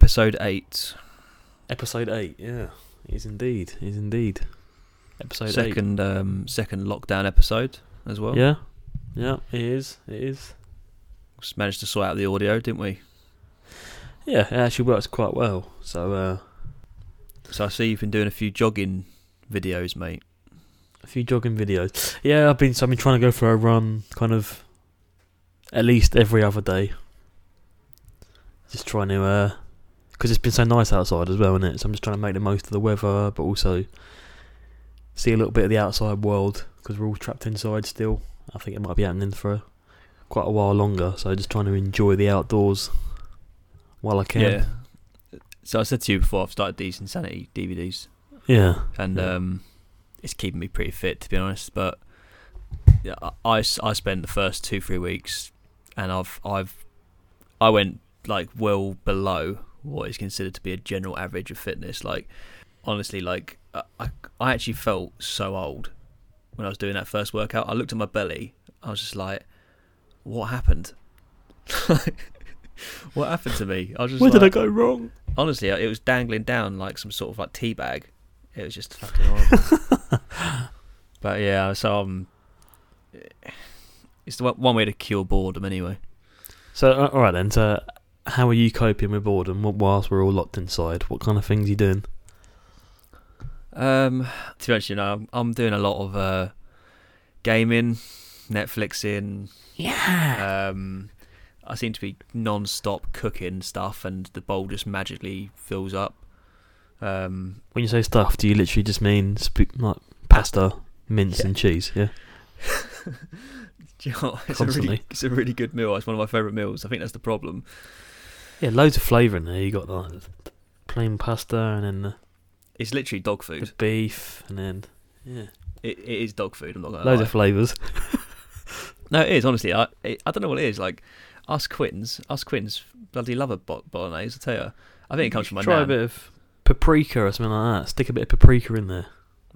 episode eight. Episode eight, yeah, it is indeed, it is indeed. Episode second um, second lockdown episode as well. Yeah, yeah, it is, it is. Just managed to sort out the audio, didn't we? Yeah, it actually works quite well. So, uh, So I see you've been doing a few jogging videos, mate. a few jogging videos. Yeah, I've been, so I've been trying to go for a run, kind of, at least every other day. Just trying to, uh, because it's been so nice outside as well, isn't it? So I'm just trying to make the most of the weather, but also see a little bit of the outside world because we're all trapped inside still. I think it might be happening for quite a while longer. So just trying to enjoy the outdoors while I can. Yeah. So I said to you before, I've started these Insanity DVDs, Yeah. and Yeah. um, it's keeping me pretty fit, to be honest. But yeah, I, I, spent the first two three weeks, and I've I've I went like well below what is considered to be a general average of fitness. Like honestly, like I I actually felt so old when I was doing that first workout. I looked at my belly. I was just like, what happened? what happened to me? I was just Where like, did I go wrong? honestly, it was dangling down like some sort of like tea bag. It was just fucking horrible. but yeah, so um, it's the one- way to cure boredom anyway. So, all right then. So, how are you coping with boredom whilst we're all locked inside? What kind of things are you doing? Um, to be honest, you know, I'm, doing a lot of uh, gaming, Netflixing. Yeah. Um, I seem to be non-stop cooking stuff, and the bowl just magically fills up. Um, When you say stuff, do you literally just mean sp- like pasta, mince, Yeah. and cheese? Yeah. you know it's a really, it's a really good meal. It's one of my favourite meals. I think that's the problem. Yeah, loads of flavour in there. You got like plain pasta, and then the, It's literally dog the food. beef, and then yeah, It, it is dog food. I'm not gonna loads lie. of flavours. no, it is honestly. I it, I don't know what it is. Like us Quins, us Quins bloody love a bo- bolognese. I tell you, I think it comes from my Try a nan. bit of paprika or something like that. Stick a bit of paprika in there.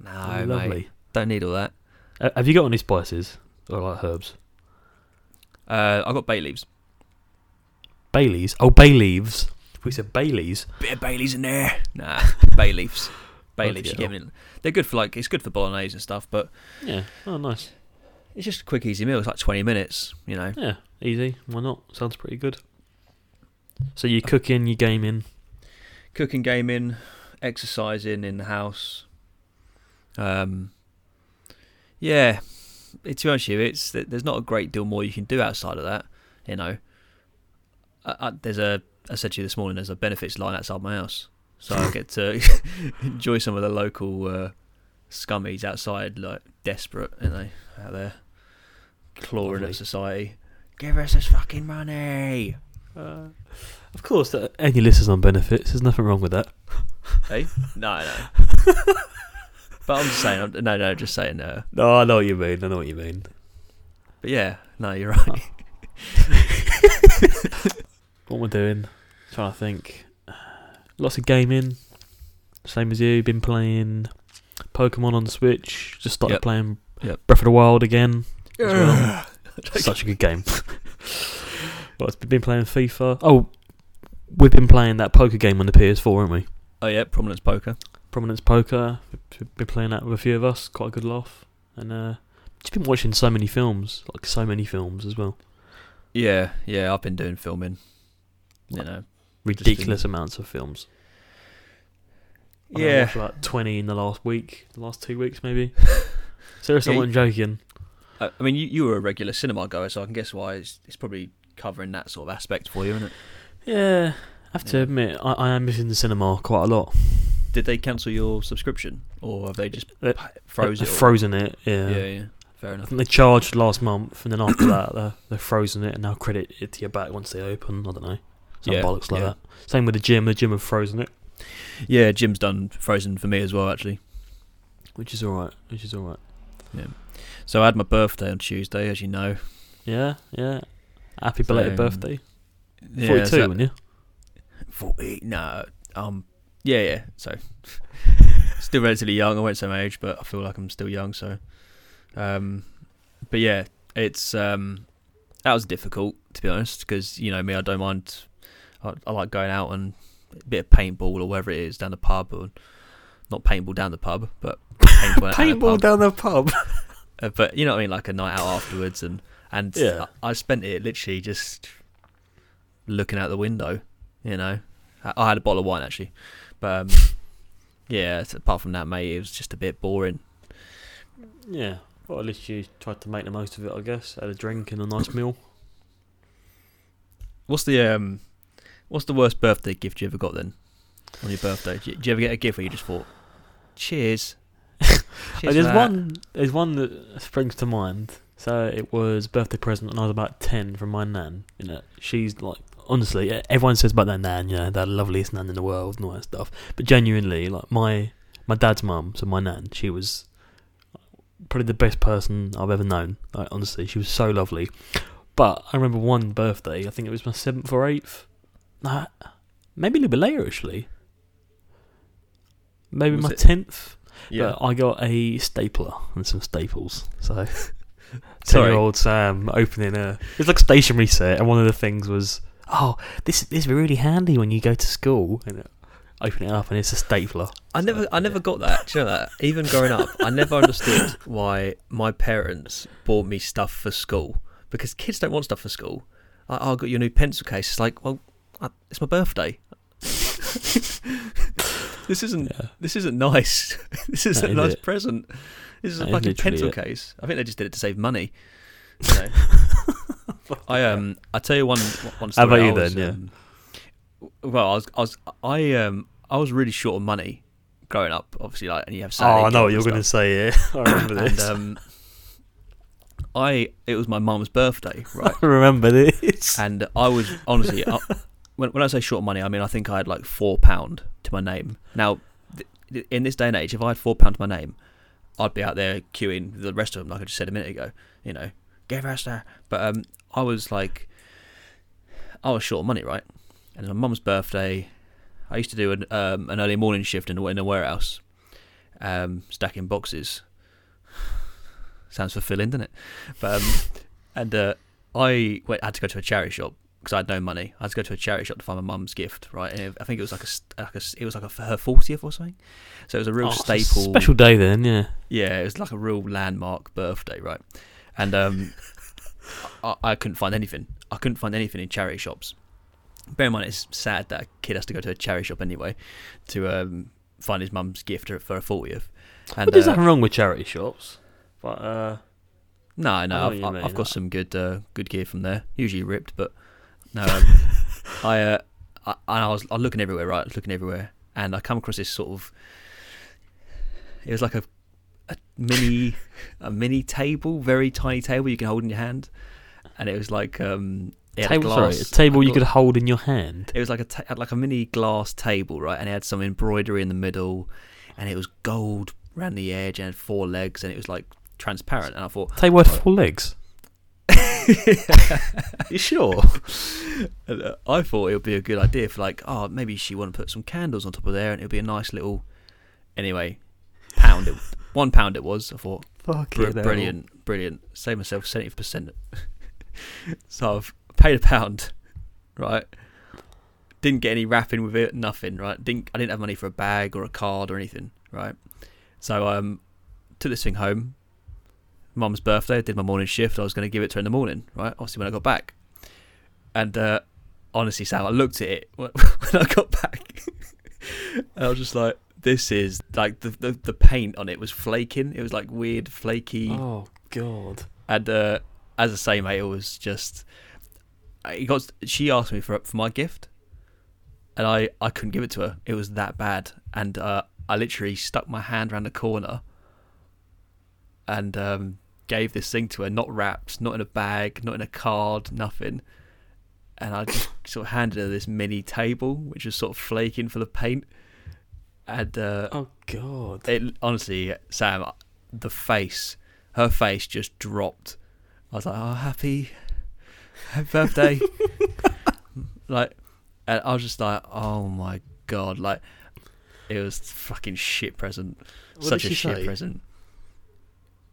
No, That'd mate, lovely. don't need all that. Uh, have you got any spices or like herbs? Uh, I got bay leaves. Baileys. Oh, bay leaves. We said Baileys. Bit of Bailey's in there. Nah, bay leaves. Bay leaves. You hell. get 'em in. They're good for like it's good for bolognese and stuff, but Yeah. Oh, nice. it's just a quick, easy meal. It's like 20 minutes. You know. Yeah, easy. Why not? Sounds pretty good. So you cooking, you gaming. cooking, gaming, exercising in the house. Um, yeah, to be honest with you, it's there's not a great deal more you can do outside of that. You know, I, I, there's a I said to you this morning, there's a benefits line outside my house, so I get to enjoy some of the local uh, scummies outside, like desperate, you know, out there clawing Lovely. at society. Give us this fucking money. Uh, of course, uh, any listeners on benefits. There's nothing wrong with that. Hey, no, no. but I'm just saying, I'm, no, no, just saying. no. No, I know what you mean. I know what you mean. but yeah, no, you're right. What we're doing? Trying to think. Lots of gaming. Same as you. Been playing Pokemon on the Switch. Just started Yep. playing Yep. Breath of the Wild again. as well. Such a good game. well, it's been playing FIFA. Oh, we've been playing that poker game on the PS4, haven't we? oh yeah, prominence poker. Prominence Poker. We've been playing that with a few of us. Quite a good laugh. And uh, just been watching so many films, like so many films as well. Yeah, yeah, I've been doing filming. You know, Ridiculous amounts of films. I yeah, watched about twenty in the last week, the last two weeks maybe. Seriously, Yeah, I wasn't joking. I, mean, you, you were a regular cinema goer, so I can guess why it's, it's probably covering that sort of aspect for you, isn't it? Yeah, I have to Yeah. admit, I, I am missing the cinema quite a lot. Did they cancel your subscription, or have they just uh, They- froze uh, it? Frozen it. Yeah. Yeah, yeah, fair I enough. think they charged last month, and then after that, they're, they've frozen it, and now credit it to your back once they open. I don't know. Some Yeah, bollocks like yeah. that. Same with the gym. The gym have frozen it, Yeah, gym's done Frozen for me as well, actually. which is alright. Which is alright. Yeah. So I had my birthday on Tuesday, as you know. Yeah, yeah. Happy belated So, birthday. Yeah, 42, so- weren't you? Forty? No, um, yeah, yeah. So still relatively young. I won't say my age, but I feel like I'm still young. So, um, but yeah, it's um, that was difficult to be honest, because you know me, I don't mind. I, I like going out and a bit of paintball or whatever it is down the pub, or not paintball down the pub, but paintball, Paintball down the pub. Uh, but you know what I mean, like a night out afterwards, and and Yeah. I, I spent it literally just looking out the window. You know, I, I had a bottle of wine actually, but um, yeah. apart from that, mate, it was just a bit boring. yeah. Well, at least you tried to make the most of it, I guess. Had a drink and a nice meal. What's the um, what's the worst birthday gift you ever got then? On your birthday, did you, did you ever get a gift where you just thought, "Cheers"? Cheers there's that." one. There's one that springs to mind. So it was birthday present when I was about ten from my nan. You know, she's like honestly, everyone says about their nan, you know, they're the loveliest nan in the world and all that stuff. But genuinely, like my my dad's mum, so my nan, she was probably the best person I've ever known. Like honestly, she was so lovely. But I remember one birthday. I think it was my seventh or eighth. Nah, maybe a little bit later actually. Maybe my it- tenth. Yeah. But I got a stapler and some staples. So, ten-year-old Sam opening a. It's like a stationery set, and one of the things was, oh, this this is really handy when you go to school. And open it up, and it's a stapler. I never, I never got that. Do you know that? Even growing up, I never understood why my parents bought me stuff for school because kids don't want stuff for school. Like, oh, I got your new pencil case. It's like, well, I, it's my birthday. this isn't, Yeah. this isn't nice. this isn't That a is nice it. present. This is That a fucking pencil it. case. I think they just did it to save money. You know? I um, I tell you one, one How story. about you was, then? Yeah. um, well, I was, I was, I um, I was really short of money growing up. Obviously, like, and you have. Oh, I know what you're going to say. Yeah, I remember And this. um, I it was my mum's birthday, right? I remember this. and I was honestly, I, when when I say short money, I mean I think I had like four pound to my name. Now, th- in this day and age, if I had four pound to my name, I'd be out there queuing the rest of them, like I just said a minute ago. You know, give us that. But um, I was like, I was short money, right? And my mum's birthday. I used to do an um, an early morning shift in a, in a warehouse, um, stacking boxes. Sounds fulfilling, doesn't it? But um, and uh, I went, had to go to a charity shop because I had no money. I had to go to a charity shop to find my mum's gift, right? And it, I think it was like a, like a it was like a, for her fortieth or something. So it was a real Oh, it's a staple. special day then. Yeah. Yeah, it was like a real landmark birthday, right? And um, I, I couldn't find anything. I couldn't find anything in charity shops. Bear in mind, it's sad that a kid has to go to a charity shop anyway to um, find his mum's gift for a fortieth. And there's uh, nothing wrong with charity shops. But uh, no, no, I've, I've, I've got some good uh, good gear from there. Usually ripped, but no. Um, I, uh, I I was I was looking everywhere, right? I was looking everywhere, and I come across this sort of. It was like a, a mini, a mini table, very tiny table you can hold in your hand, and it was like um. it table, sorry, a table you could hold in your hand. It was like a ta- like a mini glass table, right? And it had some embroidery in the middle, and it was gold around the edge, and had four legs, and it was like transparent. And I thought, Table had four legs. you sure? And, uh, I thought it would be a good idea for like, oh, maybe she want to put some candles on top of there, and it would be a nice little. Anyway, pound it, one pound it was. I thought, Fuck br- brilliant, brilliant. Save myself seventy percent. so I've paid a pound, right? Didn't get any wrapping with it, nothing, right? Didn't I didn't have money for a bag or a card or anything, right? So um, took this thing home. Mum's birthday. I did my morning shift. I was going to give it to her in the morning, right? Obviously when I got back, and uh, honestly, Sam, I looked at it when I got back, and I was just like, "This is like the, the the paint on it was flaking. It was like weird, flaky." Oh god. And uh, as I say, mate, it was just. It got. She asked me for for my gift, and I I couldn't give it to her. It was that bad, and uh, I literally stuck my hand around the corner, and um, gave this thing to her, not wrapped, not in a bag, not in a card, nothing. And I just sort of handed her this mini table, which was sort of flaking full of paint, and uh, Oh god. it honestly, Sam, the face, her face just dropped. I was like, "Oh, happy, happy birthday!" like, and I was just like, "Oh my god!" Like, it was fucking shit present. What Such a shit say? present.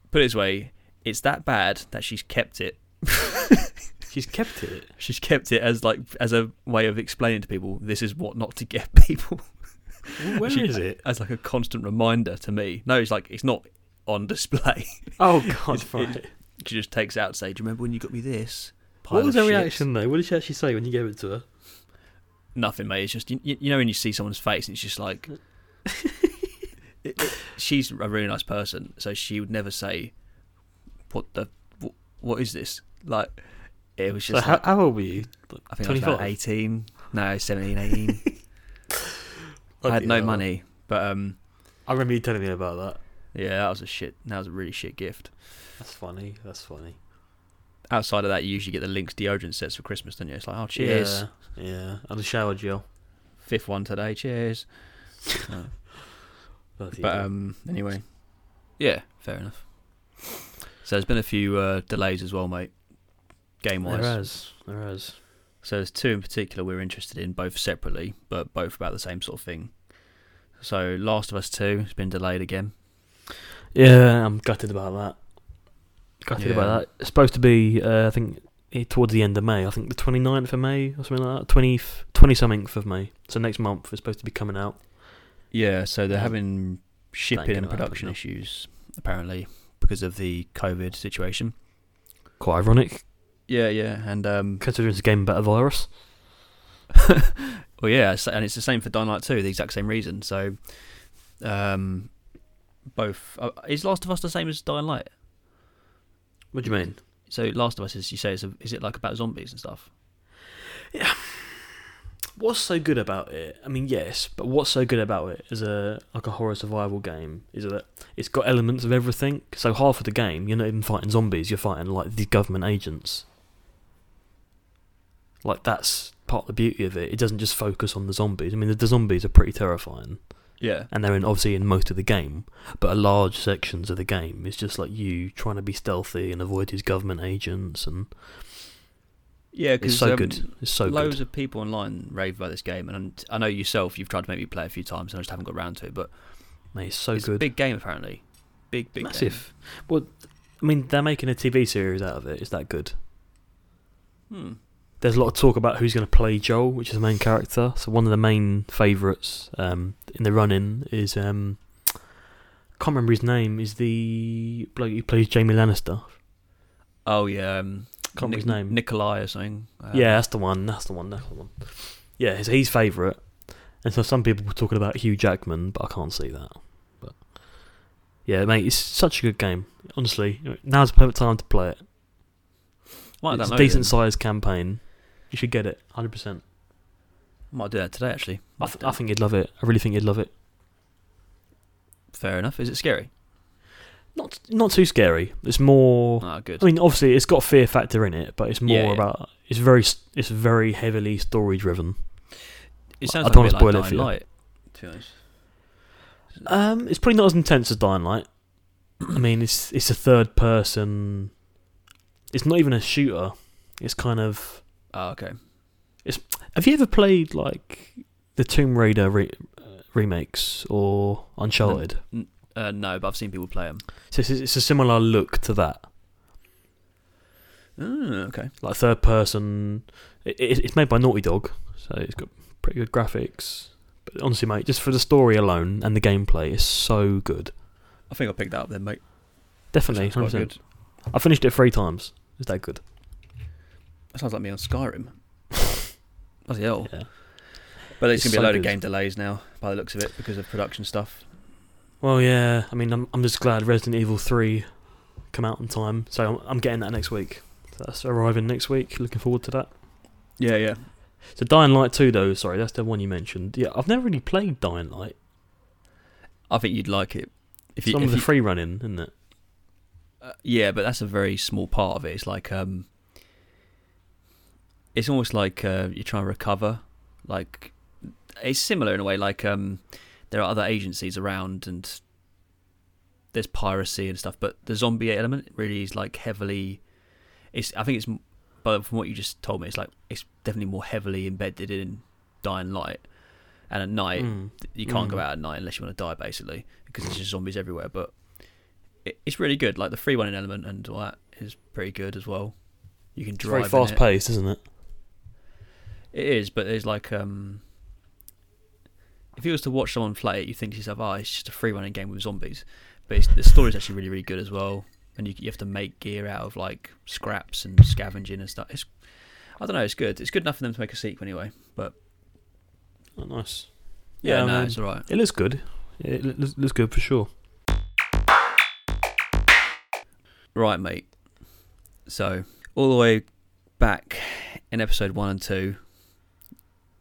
Put it this way, it's that bad that she's kept it. She's kept it. She's kept it as like as a way of explaining to people this is what not to get people Where She- is it? as like a constant reminder to me. No, it's like it's not on display. Oh God! It's- right. she just takes it out to say, "Do you remember when you got me this?" What was her shit." reaction though? What did she actually say when you gave it to her? Nothing, mate. It's just you, you know when you see someone's face, and it's just like It- it- she's a really nice person, so she would never say, "What the? What, what is this?" Like it was just. how, like, how old were you? I think I was 25? eighteen. No, 17, 18. I had no money, but um, I remember you telling me about that. yeah, that was a shit. That was a really shit gift. That's funny. That's funny. Outside of that, you usually get the Lynx deodorant sets for Christmas, don't you? It's like, oh, cheers. Yeah, yeah. And a shower gel. Fifth one today. Cheers. But um, anyway, yeah, fair enough. So there's been a few uh, delays as well, mate. Game wise, there wise. has, there has. So there's two in particular we're interested in, both separately, but both about the same sort of thing. So Last of Us Two has been delayed again. Yeah, I'm gutted about that. Gutted Yeah. about that. It's supposed to be, uh, I think, eh, towards the end of May. I think the 29th of May or something like that. 20, 20 something of May. So next month it's supposed to be coming out. Yeah, so they're having shipping and production issues apparently because of the COVID situation. Quite ironic, Yeah, yeah, and um, considering it's a game about a virus. well, yeah, and it's the same for Dying Light 2, the exact same reason. So, um, both uh, is Last of Us the same as Dying Light? What do you mean? So Last of Us is you say it's a, is it like about zombies and stuff? What's so good about it? I mean, yes, but what's so good about it as a like a horror survival game is that it's got elements of everything. So half of the game, you're not even fighting zombies; you're fighting like the government agents. Like that's part of the beauty of it. It doesn't just focus on the zombies. I mean, the, the zombies are pretty terrifying, Yeah, and they're in obviously in most of the game. But a large sections of the game is just like you trying to be stealthy and avoid these government agents, and yeah, because it's so um, good. It's so loads good. of people online rave about this game, and I know yourself. You've tried to make me play a few times, and I just haven't got around to it. But Mate, it's so it's a good. big game apparently. Big, big, Massive. Well, I mean, they're making a TV series out of it. Is that good? Hmm. There's a lot of talk about who's going to play Joel, which is the main character. So one of the main favourites um, in the run-in is um, can't remember his name. Is the bloke who plays Jaime Lannister? Oh yeah, um, Can't remember his name. Nikolaj or something. Um, yeah, that's the one. That's the one. That's the one. Yeah, so he's favourite. And so some people were talking about Hugh Jackman, but I can't see that. But yeah, mate, it's such a good game. Honestly, now's the perfect time to play it. might it's a decent sized campaign. You should get it, hundred percent. Might do that today actually. I, th- I think you'd love it. I really think you'd love it. Fair enough. Is it scary? Not not too scary. It's more. Ah, good. I mean, obviously, it's got fear factor in it, but it's more Yeah, yeah. about. It's very s- it's very heavily story driven. it sounds I don't like a wanna bit spoil it like for Dying you. Light. To be honest. Um, it's probably not as intense as Dying Light. I mean, it's it's a third person. It's not even a shooter. It's kind of. Oh, okay. Have you ever played like the Tomb Raider re- uh, remakes or Uncharted? Uh, no, but I've seen people play them. So it's, it's a similar look to that. okay. like third person. It, it, it's made by Naughty Dog, so it's got pretty good graphics. But honestly, mate, just for the story alone and the gameplay, it's so good. I think I'll pick that up then, mate. Definitely, Sounds 100%. good. I finished it three times. Is that good. That sounds like me on Skyrim. Bloody hell. Yeah. But there's It's going to be a so load of game delays now, by the looks of it, because of production stuff. Well, yeah. I mean, I'm I'm just glad Resident Evil Three come out in time, so I'm, I'm getting that next week. So that's arriving next week. Looking forward to that. Yeah, yeah. So Dying Light Two, though. Sorry, that's the one you mentioned. Yeah, I've never really played Dying Light. I think you'd like it. If It's you, one if with the you- free running, isn't it? uh, yeah, but that's a very small part of it. It's like um, it's almost like uh, you're trying to recover. Like it's similar in a way. Like um, there are other agencies around, and there's piracy and stuff. But the zombie element really is like heavily. It's I think it's, but from what you just told me, it's like it's definitely more heavily embedded in Dying Light. And at night, Mm. you can't go Mm. out at night unless you want to die, basically, because there's just zombies everywhere. But it, it's really good. Like the free running element and all that is pretty good as well. You can It's drive. very fast paced, isn't it? It is, but there's like um. If you was to watch someone play it, you think to yourself, "Oh, it's just a free running game with zombies," but it's, the story's actually really, really good as well. And you you have to make gear out of like scraps and scavenging and stuff. It's I don't know, it's good. It's good enough for them to make a sequel anyway. But Oh, nice. yeah, Yeah, no, mean- it's all right. It looks good. It looks, looks good for sure. Right, mate. So all the way back in episode one and two,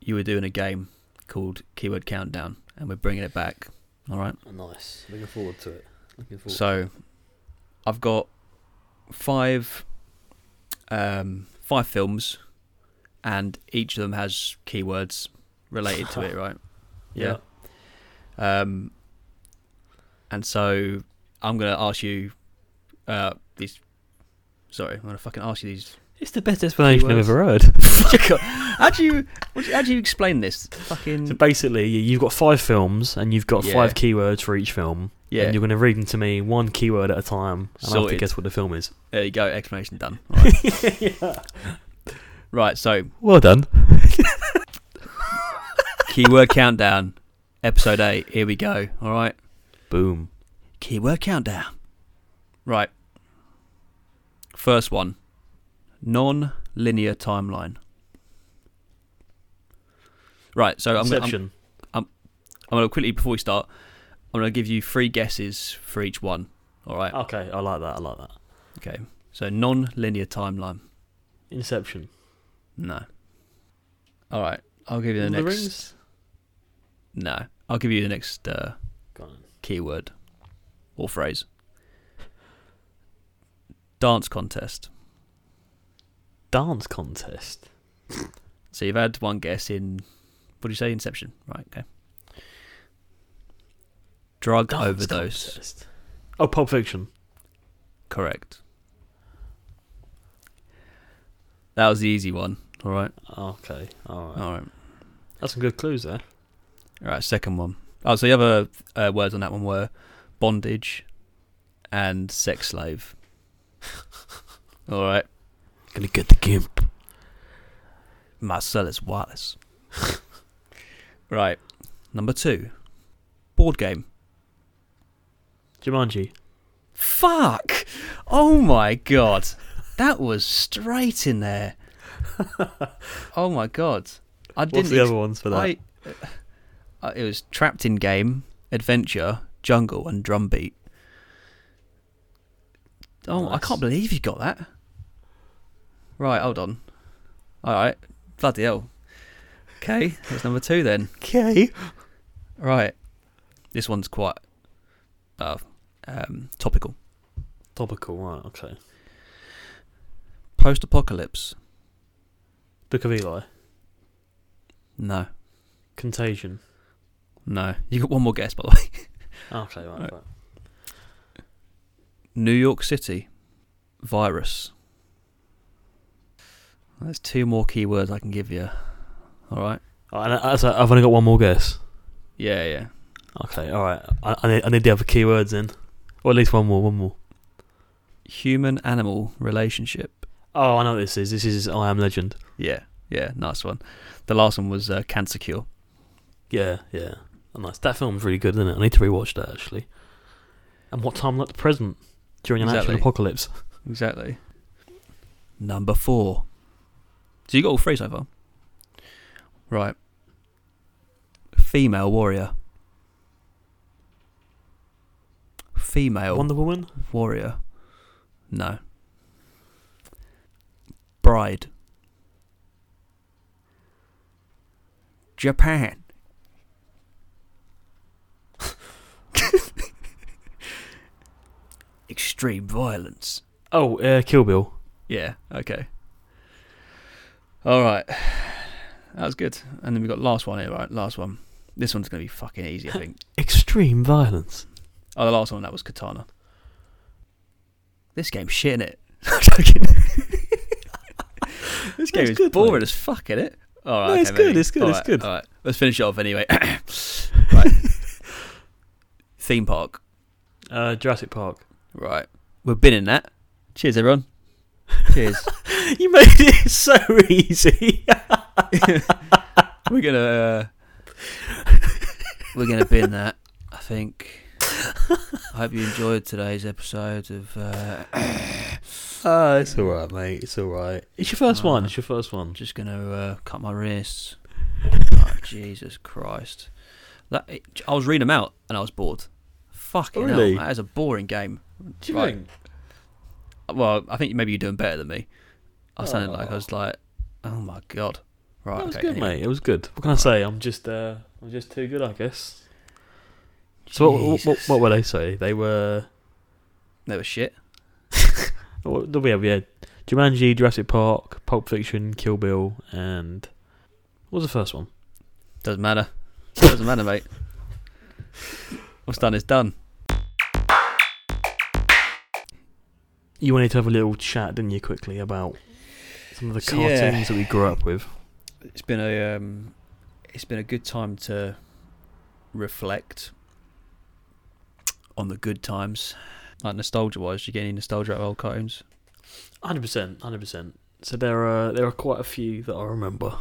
you were doing a game called Keyword Countdown, and we're bringing it back. All right. Oh, nice. Looking forward to it. Looking forward. So, I've got five, um, five films, and each of them has keywords related to it, right? yeah. Um, and so I'm gonna ask you, uh, these. Sorry, I'm gonna fucking ask you these. It's the best explanation I've ever heard. how do you what do you- how do you explain this? Fucking so basically, you've got five films, and you've got Yeah. five keywords for each film. yeah. And you're going to read them to me one keyword at a time, and I have to guess what the film is. There you go. Explanation done. Right. yeah. right. So Well done. keyword countdown, episode eight. Here we go. All right. Boom. Keyword countdown. Right. First one. Non-linear timeline. Right. So I'm gonna, I'm, I'm gonna quickly before we start. I'm gonna give you three guesses for each one. All right. Okay, I like that. I like that. Okay. So non-linear timeline. Inception. No. All right. I'll give you the Lord next. Rings? No. I'll give you the next uh, keyword or phrase. Dance contest. Dance contest. So you've had one guess in. What do you say? Inception. Right. Okay. Drug Dance overdose. contest. Oh, Pulp Fiction. Correct. That was the easy one. All right. Okay. All right. All right. That's some good clues there. All right. Second one. Oh, so the other uh, words on that one were bondage and sex slave. All right. Gonna get the gimp. Marcellus Wallace. right. Number two. Board game. Jumanji. Fuck! Oh my god. That was straight in there. oh my god. I didn't What's the ex- other ones for that? I, uh, it was trapped in game, adventure, jungle, and drumbeat. Oh, I can't believe you got that. Right, hold on. All right, bloody hell. Okay, that's number two then. Okay. Right, this one's quite uh, um, topical. Topical. Right. Okay. Post-apocalypse. Book of Eli. No, Contagion. no. You got one more guess, by the way. Okay. Right. Right. right. New York City. Virus. There's two more keywords I can give you. All right. Oh, and I, so I've only got one more guess. Yeah, yeah. Okay. All right. I, I need I need the other keywords in, or at least one more. One more. Human animal relationship. Oh, I know what this is. This is I Am Legend. Yeah, yeah. Nice one. The last one was uh, Cancer Cure. Yeah. Yeah. Oh, nice. That film's really good, isn't it? I need to rewatch that actually. And what time like the present during an Exactly. actual apocalypse? Exactly. Number four. So you got all three so far. Right. Female warrior. Female Wonder Woman. warrior. No. Bride. Japan. Extreme violence. Oh, uh, Kill Bill. Yeah, okay. All right. That was good. And then we got last one here, right? Last one. This one's going to be fucking easy, I think. Extreme violence. Oh, the last one, that was Katana. This game's shit, innit? I'm joking. this game That's is good, boring mate. as fuck, innit? All right, No, okay, it's good, it's good, All it's right, good. All right, let's finish it off anyway. right. Theme park. Uh, Jurassic Park. Right. We've been in that. Cheers, everyone. Cheers. You made it so easy. we're gonna uh, we're gonna bin that. I think. I hope you enjoyed today's episode of. Uh, Oh, it's all right, mate. It's all right. It's your first one. Uh, It's your first one. just gonna uh, cut my wrists. oh, Jesus Christ! That I was reading them out and I was bored. Fucking really? hell! That is a boring game. Do you right. think? Well, I think maybe you're doing better than me. I sounded like I Oh. was like, oh my god. Right, That was okay. good, anyway. mate. It was good. What can I say? I'm just, uh, I'm just too good, I guess. So what, what, what, Jesus. what were they say? They were. They were shit. What did we have? Had Jumanji, Jurassic Park, Pulp Fiction, Kill Bill, and what was the first one? Doesn't matter. Doesn't matter, mate. What's done is done. You wanted to have a little chat, didn't you, quickly about some of the So, cartoons yeah. that we grew up with. It's been a um, it's been a good time to reflect on the good times. Like nostalgia wise, Do you get any nostalgia out of old cartoons? Hundred percent, hundred percent. So there are there are quite a few that I remember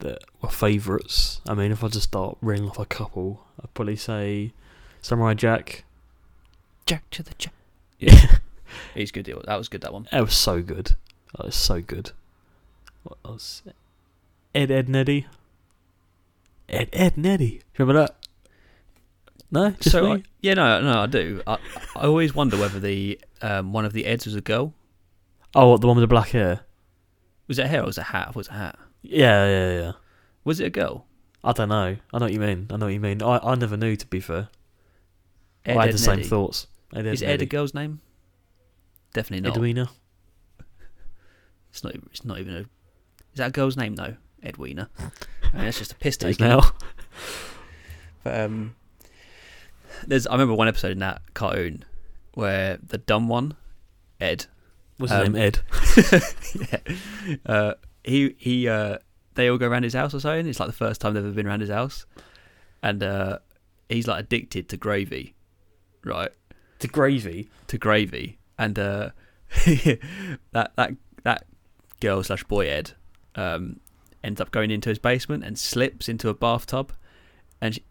that were favourites. I mean, if I just start reeling off a couple, I'd probably say Samurai Jack. Jack to the Jack. Yeah, He's good. That was good. That one. that was so good. That was so good. What else? Ed, Edd n Eddy. Ed, Edd n Eddy. Remember that? No, just so me. I, yeah, no, no, I do. I, I always wonder whether the um, one of the Eds was a girl. oh, what, the one with the black hair. Was it a hair or was it a hat? Thought it was a hat. Yeah, yeah, yeah. Was it a girl? I don't know. I know what you mean. I know what you mean. I, I never knew. To be fair, Ed, I had Ed, the same Neddy. thoughts. Ed, Ed, Is Ed a girl's name? Definitely not. Edwina. It's not. It's not even a. Is that a girl's name though? Edwina. I mean, that's just a piss take. now. But um, there's. I remember one episode in that cartoon where the dumb one, Ed. What's his Um, name? Ed. yeah. Uh, he he. Uh, they all go around his house or something. It's like the first time they've ever been around his house, and uh, he's like addicted to gravy, right? To gravy. to gravy, and uh, that that that girl slash boy Ed um, ends up going into his basement and slips into a bathtub, and she,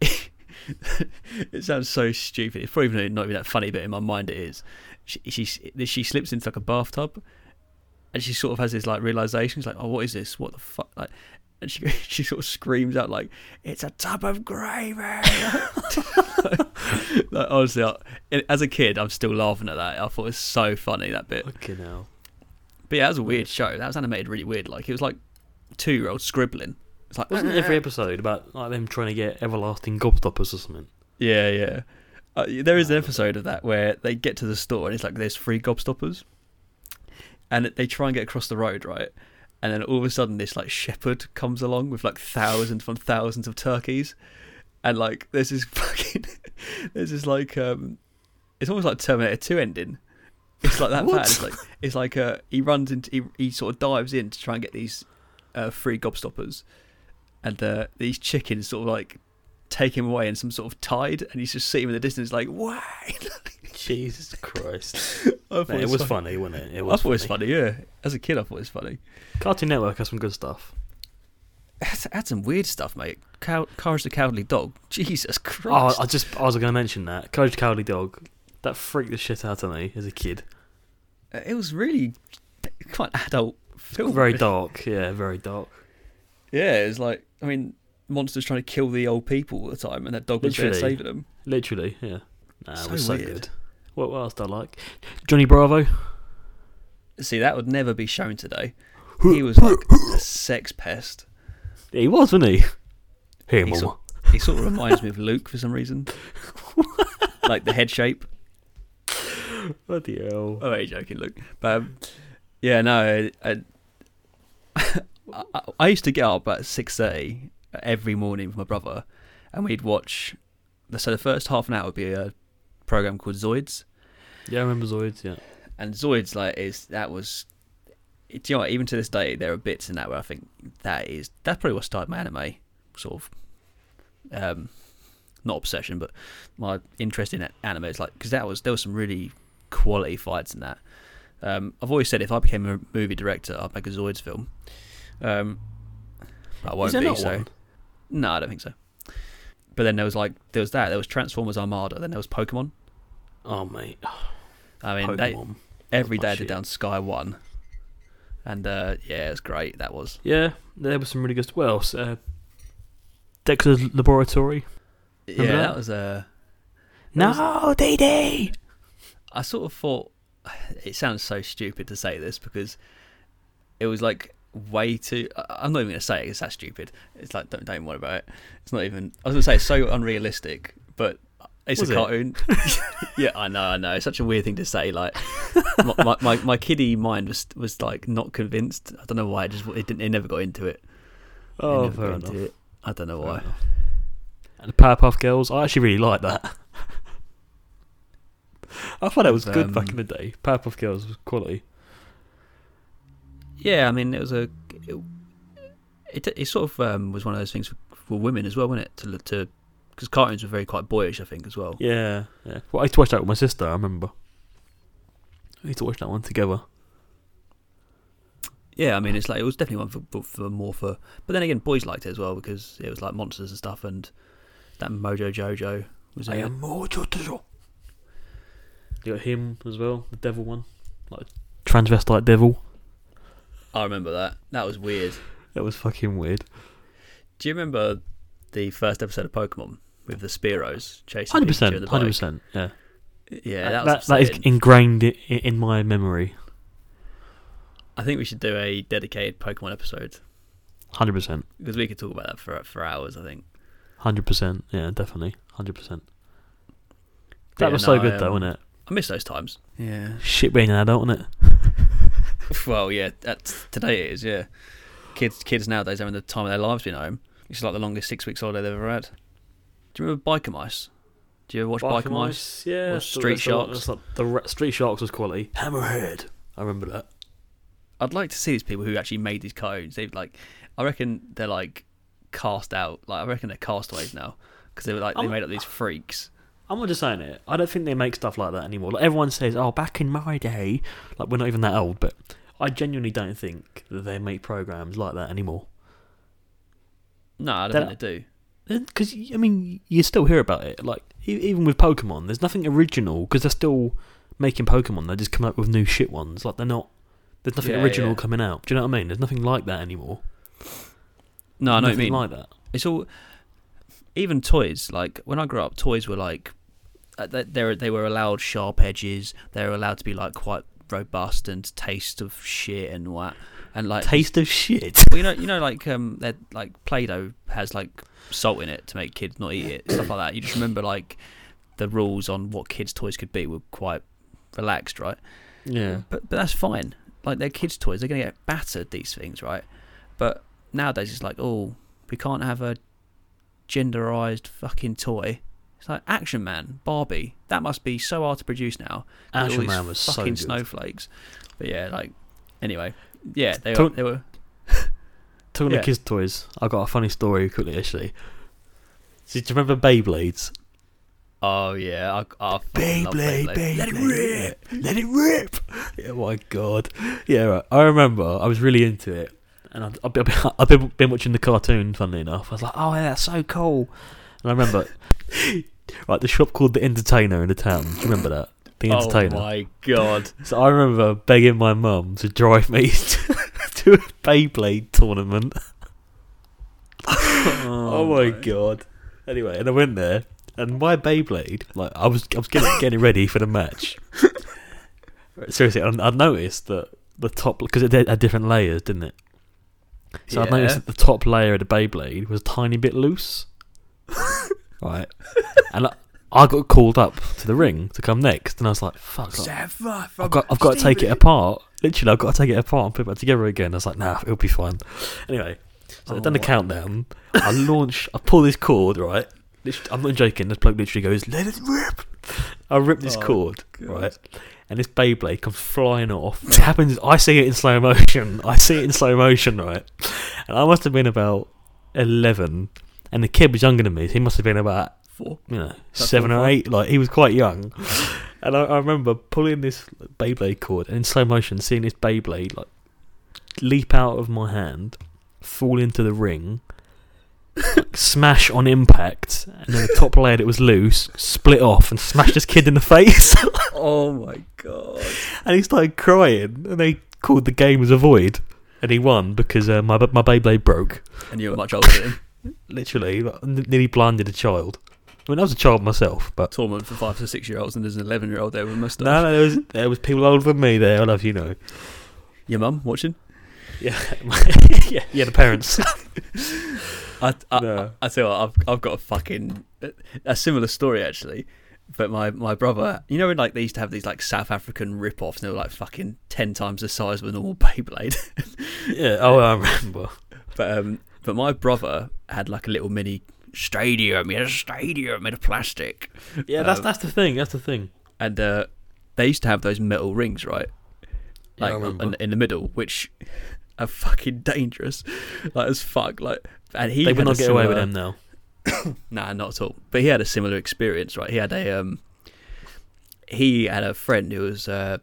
it sounds so stupid. It's probably not even that funny, but in my mind it is. She she she slips into like a bathtub, and she sort of has this like realization. She's like, "Oh, what is this? What the fuck?" Like, and she she sort of screams out like, "It's a tub of gravy!" like, honestly, I, as a kid, I'm still laughing at that. I thought it was so funny that bit. But yeah, that was a weird show. That was animated really weird. Like it was like two year olds scribbling. It's like Wasn't every episode about like them trying to get everlasting gobstoppers or something? Yeah, yeah. Uh, there is an episode of that where they get to the store and it's like there's three gobstoppers, and they try and get across the road, right? And then all of a sudden, this like shepherd comes along with like thousands and thousands of turkeys, and like there's this fucking there's this like um, it's almost like Terminator Two ending. It's like that bad. It's like it's like uh, he runs into he, he sort of dives in to try and get these uh, free gobstoppers, and uh, these chickens sort of like take him away in some sort of tide, and he's just sitting in the distance like, "Why?" Jesus Christ. I it was funny. funny, wasn't it? It I was thought it was funny. Yeah, as a kid, I thought it was funny. Cartoon Network has some good stuff. That's, that's some weird stuff, mate. Cow, Courage the Cowardly Dog. Jesus Christ. Oh. I just I was going to mention that. Courage the Cowardly Dog. That freaked the shit out of me as a kid. Uh, it was really quite adult film. Very dark. Yeah, very dark. Yeah, it was like I mean, monsters trying to kill the old people all the time, and that dog was there saving them. Literally, yeah. Nah, So it was so weird. good. What, what else do I like? Johnny Bravo. See, that would never be shown today. He was like a sex pest. He was, wasn't he? Hey, He sort, he sort of reminds me of Luke for some reason. like the head shape. Bloody hell. Oh, I'm joking, Luke. But um, yeah, no, I, I, I used to get up at six thirty every morning with my brother, and we'd watch. So the first half an hour would be a program called Zoids, Yeah, I remember Zoids, yeah. and Zoids like is that was. Do you know what? Even to this day, there are bits in that where I think that is that's probably what started my anime sort of, um, not obsession, but my interest in anime is like because that was there was some really quality fights in that. Um, I've always said if I became a movie director, I'd make a Zoids film. Um, but I won't be. so one? No, I don't think so. But then there was like there was that. There was Transformers Armada. Then there was Pokemon. Oh mate, I mean, they, Pokemon. every my day shit. down Sky One, and uh, yeah, it was great. That was. Yeah, there was some really good. What else? Uh, Dexter's Laboratory. Yeah, that that? was uh, was- No, Dee Dee. I sort of thought it sounds so stupid to say this because it was like way too. I'm not even gonna say it. It's that stupid. It's like don't don't worry about it. It's not even. I was gonna say it's so unrealistic, but it's Was a it? cartoon. yeah, I know, I know. It's such a weird thing to say. Like my, my my my kiddie mind was was like not convinced. I don't know why. It just it didn't. It never got into it. It Oh, fair enough. it. I don't know Fair why. enough. And the Powerpuff Girls, I actually really like that. I thought that was Um, good back in the day. Powerpuff Girls was quality. Yeah, I mean, it was a. It, it, it sort of um, was one of those things for, for women as well, wasn't it? To to because cartoons were very quite boyish, I think, as well. Yeah, yeah. Well, I used to watch that with my sister. I remember. We used to watch that one together. Yeah, I mean, it's like it was definitely one for, for, for more for. But then again, boys liked it as well because it was like monsters and stuff, and that Mojo Jojo was in it. Jojo. You got him as well, the devil one, like transvestite devil. I remember that. That was weird. That was fucking weird. Do you remember the first episode of Pokemon with the Spearows chasing Hundred Pikachu in percent, the 100%, Yeah, Yeah, that, that, was that is ingrained i- i- in my memory. I think we should do a dedicated Pokemon episode Hundred percent, because we could talk about that for for hours. I think. hundred percent. Yeah, definitely, hundred percent. That yeah, was so good I, though, um, wasn't it? I miss those times. Yeah. Shit being an adult, wasn't it? Well, yeah. That's, today it is. Yeah. Kids, kids nowadays having the time of their lives being home. It's like the longest six weeks holiday they've ever had. Do you remember Biker Mice? Do you ever watch Biker, Mice? yeah. Or Street that's Sharks? that's like- the re- Street Sharks was quality. Hammerhead. I remember that. I'd like to see these people who actually made these codes. They've like, I reckon they're like cast out. Like I reckon they're castaways now because they were like they I'm- made up these freaks. I'm not just saying it. I don't think they make stuff like that anymore. Like everyone says, "Oh, back in my day," like we're not even that old, but I genuinely don't think that they make programs like that anymore. No, I don't They're- think they do. Because I mean, you still hear about it. Like even with Pokemon, there's nothing original because they're still making Pokemon. They just come up with new shit ones. Like they're not. There's nothing Yeah, original yeah. coming out. Do you know what I mean? There's nothing like that anymore. No, I know what you nothing mean. like that. it's all even toys like when i grew up toys were like they, they were allowed sharp edges they were allowed to be like quite robust and taste of shit and what and like Taste of shit. well, you know you know like um like play-doh has like salt in it to make kids not eat it stuff like that you just remember like the rules on what kids toys could be were quite relaxed right Yeah. but but that's fine. Like they're kids' toys, they're gonna get battered. These things, right? But nowadays it's like, oh, we can't have a genderized fucking toy. It's like Action Man, Barbie. That must be so hard to produce now. Action Man was so fucking good. snowflakes. But yeah, like anyway, yeah, they were, Talk- they were. Talking Yeah. of kids' toys, I got a funny story quickly actually. So, do you remember Beyblades? Oh yeah, I, I fucking love Beyblade. Let it rip, let it rip. Yeah, my god. Yeah, right. I remember I was really into it, and I've, been, I've been, been watching the cartoon. Funnily enough, I was like, "Oh, yeah, that's so cool." And I remember, right, the shop called the Entertainer in the town. Do you remember that? The oh Entertainer. Oh my god. So I remember begging my mum to drive me to, to a Beyblade tournament. Oh, my god. Anyway, and I went there, and my Beyblade, like I was, I was getting, getting ready for the match. Seriously, I, I noticed that the top because it had different layers, didn't it? So I Yeah. noticed that the top layer of the Beyblade was a tiny bit loose. Right, and I, I got called up to the ring to come next, and I was like, "Fuck!" I've got, I've got to take it apart. Literally, I've got to take it apart and put it back together again. I was like, nah, it'll be fine. Anyway, so I've done the Oh. countdown. I launch, I pull this cord, right? I'm not joking. This bloke literally goes, let it rip. I rip this Oh, cord, God. right? And this Beyblade comes flying off. It happens, I see it in slow motion. I see it in slow motion, right? And I must have been about 11. And the kid was younger than me. So he must have been about Four. you know, That's seven or eight. Like he was quite young, And I, I remember pulling this Beyblade cord and in slow motion seeing this Beyblade like leap out of my hand, fall into the ring, like, smash on impact, and then the top layer that was loose split off and smashed this kid in the face. Oh my god. and he started crying, and they called the game as a void, and he won because uh, my my Beyblade broke. And you were much older than him. Literally, like, nearly blinded a child. I mean, I was a child myself, but Tournament for five to six year olds, and there's an 11 year old there with a moustache. no, no, there was there was people older than me there. I love you know. Your mum watching? Yeah, yeah, yeah. The parents. I, I, No. I, I tell you what, I've, I've got a fucking a similar story actually. But my, my brother, you know, when like they used to have these like South African rip offs, and they were like fucking ten times the size of a normal Beyblade. yeah. Oh, I remember. but um, but my brother had like a little mini stadium. He had a stadium made of plastic, Yeah, that's Um, that's the thing. That's the thing. and uh, they used to have those metal rings, right? Yeah, I Like remember. in, in the middle, which are fucking dangerous, like as fuck. Like, and he they would not get away with them now. Nah, not at all. But he had a similar experience, right? He had a um, he had a friend who was uh,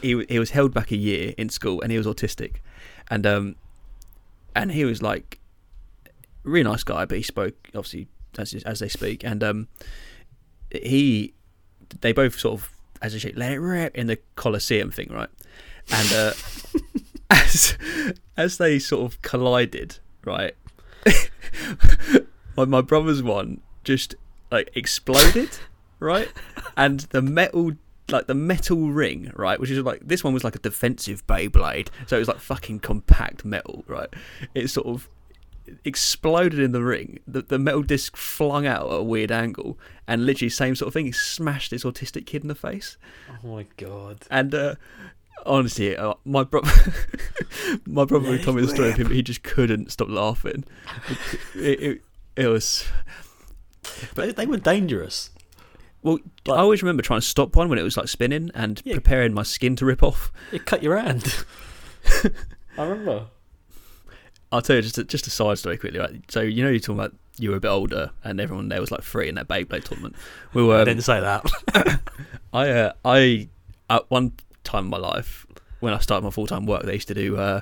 he he was held back a year in school, and he was autistic, and um, and he was like really nice guy, but he spoke obviously as as they speak, and um, he they both sort of as a shit let it rip in the Colosseum thing, right? And uh, as as they sort of collided, right? my, my brother's one just like exploded, right? And the metal, like the metal ring, right, which is like this one was like a defensive Beyblade, so it was like fucking compact metal, right? It sort of exploded in the ring. The, the metal disc flung out at a weird angle, and literally same sort of thing. He smashed this autistic kid in the face, Oh my god. and uh, honestly, uh, my brother, my brother told me the story of him, he just couldn't stop laughing. It, it, it was But they were dangerous. well. Like- I always remember trying to stop one when it was like spinning and Yeah. preparing my skin to rip off. It cut your hand. I remember. I'll tell you just a, just a side story quickly. Right? So you know you're talking about you were a bit older and everyone there was like free in that Beyblade tournament. We were. I didn't say that. I uh, I at one time in my life when I started my full time work, they used to do uh,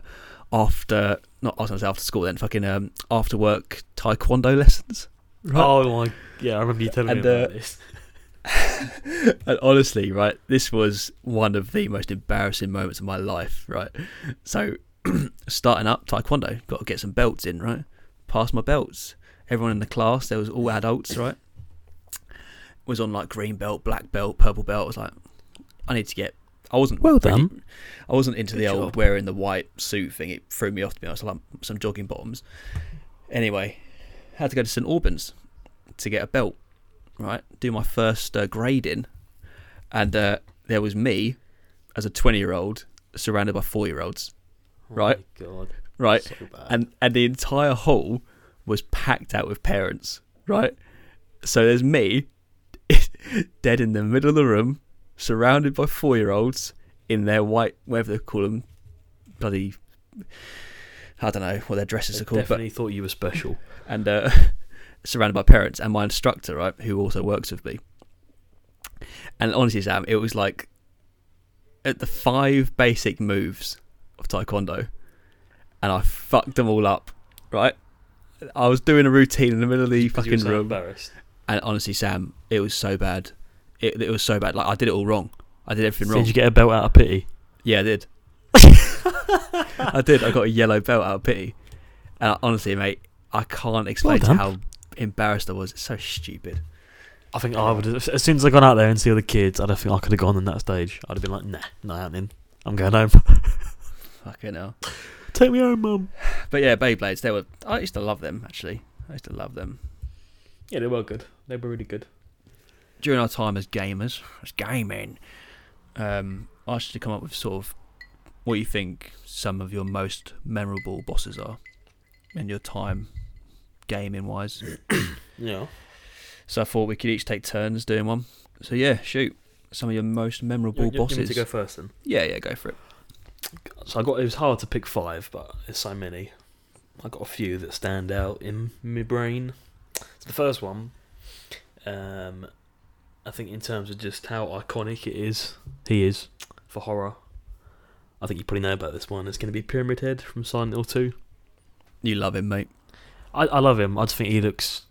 after not I was gonna say after school then fucking um, after work taekwondo lessons. Right. Oh my. Yeah, I remember you telling And, me about uh, this. and honestly, right, this was one of the most embarrassing moments of my life, right? So, starting up taekwondo, got to get some belts in, right? Passed my belts. Everyone in the class, there was all adults, right? Was on like green belt, black belt, purple belt. I was like, I need to get. I wasn't Well done. I wasn't into Good the old job. wearing the white suit thing. It threw me off to be honest. I like some jogging bottoms. Anyway, had to go to St Albans to get a belt. Right, do my first uh, grading, and uh, there was me as a twenty-year-old surrounded by four-year-olds. Right. Oh god. Right, So bad. and and the entire hall was packed out with parents. Right, so there's me, dead in the middle of the room, surrounded by four-year-olds in their white, whatever they call them, bloody. I don't know what their dresses They are called, but definitely thought you were special. and uh, surrounded by parents and my instructor, right, who also works with me. And honestly, Sam, it was like at the five basic moves of Taekwondo, and I fucked them all up, right? I was doing a routine in the middle of the 'Cause you were fucking so room, embarrassed. and honestly, Sam, it was so bad. It, it was so bad. Like I did it all wrong. I did everything wrong. Did you get a belt out of pity? Yeah, I did. I did. I got a yellow belt out of pity. And I, honestly, mate, I can't explain done. how embarrassed I was. It's so stupid. I think I would have, as soon as I gone out there and see all the kids, I don't think I could have gone on that stage. I'd have been like, nah, not happening. I'm going home. Fucking hell. Take me home, mum. But yeah, Beyblades. They were. I used to love them. Actually, I used to love them Yeah, they were good. They were really good. during our time as gamers, as gaming. Um, I asked you to come up with sort of what you think some of your most memorable bosses are in your time gaming wise. Yeah. So I thought we could each take turns doing one. So yeah, shoot. Some of your most memorable You, you, you bosses. need to go first then. Yeah, yeah, go for it. So I got. It was hard to pick five, but there's so many. I got a few that stand out in my brain. So the first one, um, I think in terms of just how iconic it is, he is for horror. I think you probably know about this one. It's going to be Pyramid Head from Silent Hill 2. You love him, mate. I, I love him. I just think he looks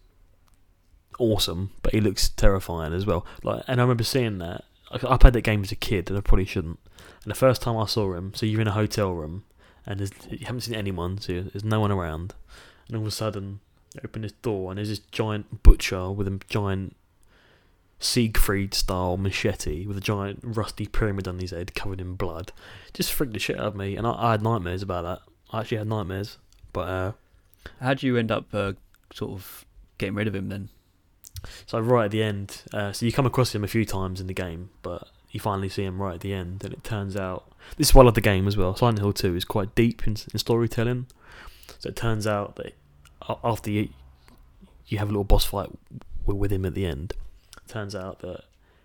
awesome, but he looks terrifying as well. Like, and I remember seeing that. I, I played that game as a kid, and I probably shouldn't. And the first time I saw him, so you're in a hotel room, and there's, you haven't seen anyone, so there's no one around, and all of a sudden, you open this door, and there's this giant butcher with a giant Siegfried style machete with a giant rusty pyramid on his head covered in blood. Just freaked the shit out of me, and I, I had nightmares about that. I actually had nightmares, but uh, How do you end up uh, sort of getting rid of him then? So right at the end, uh, so you come across him a few times in the game, but you finally see him right at the end, and it turns out this is why I love the game as well. Silent Hill Two is quite deep in, in storytelling, so it turns out that after you you have a little boss fight with him at the end, it turns out that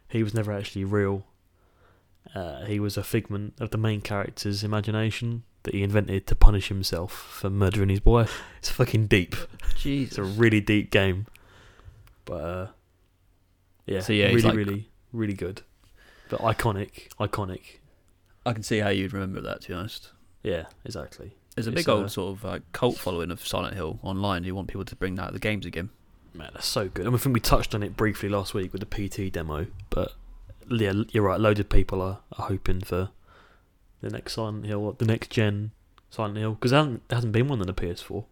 he was never actually real. Uh, he was a figment of the main character's imagination that he invented to punish himself for murdering his wife. It's fucking deep. It's a really deep game, but uh, yeah, So, yeah, really, like- really, really good, but iconic, iconic. I can see how you'd remember that, to be honest. Yeah, exactly. There's a big uh, old sort of uh, cult following of Silent Hill online. You want people to bring that to the games again. Man, that's so good. And I think we touched on it briefly last week with the PT demo, but yeah, you're right. Loads of people are, are hoping for the next Silent Hill, the next gen Silent Hill, because there hasn't, there hasn't been one on the PS4.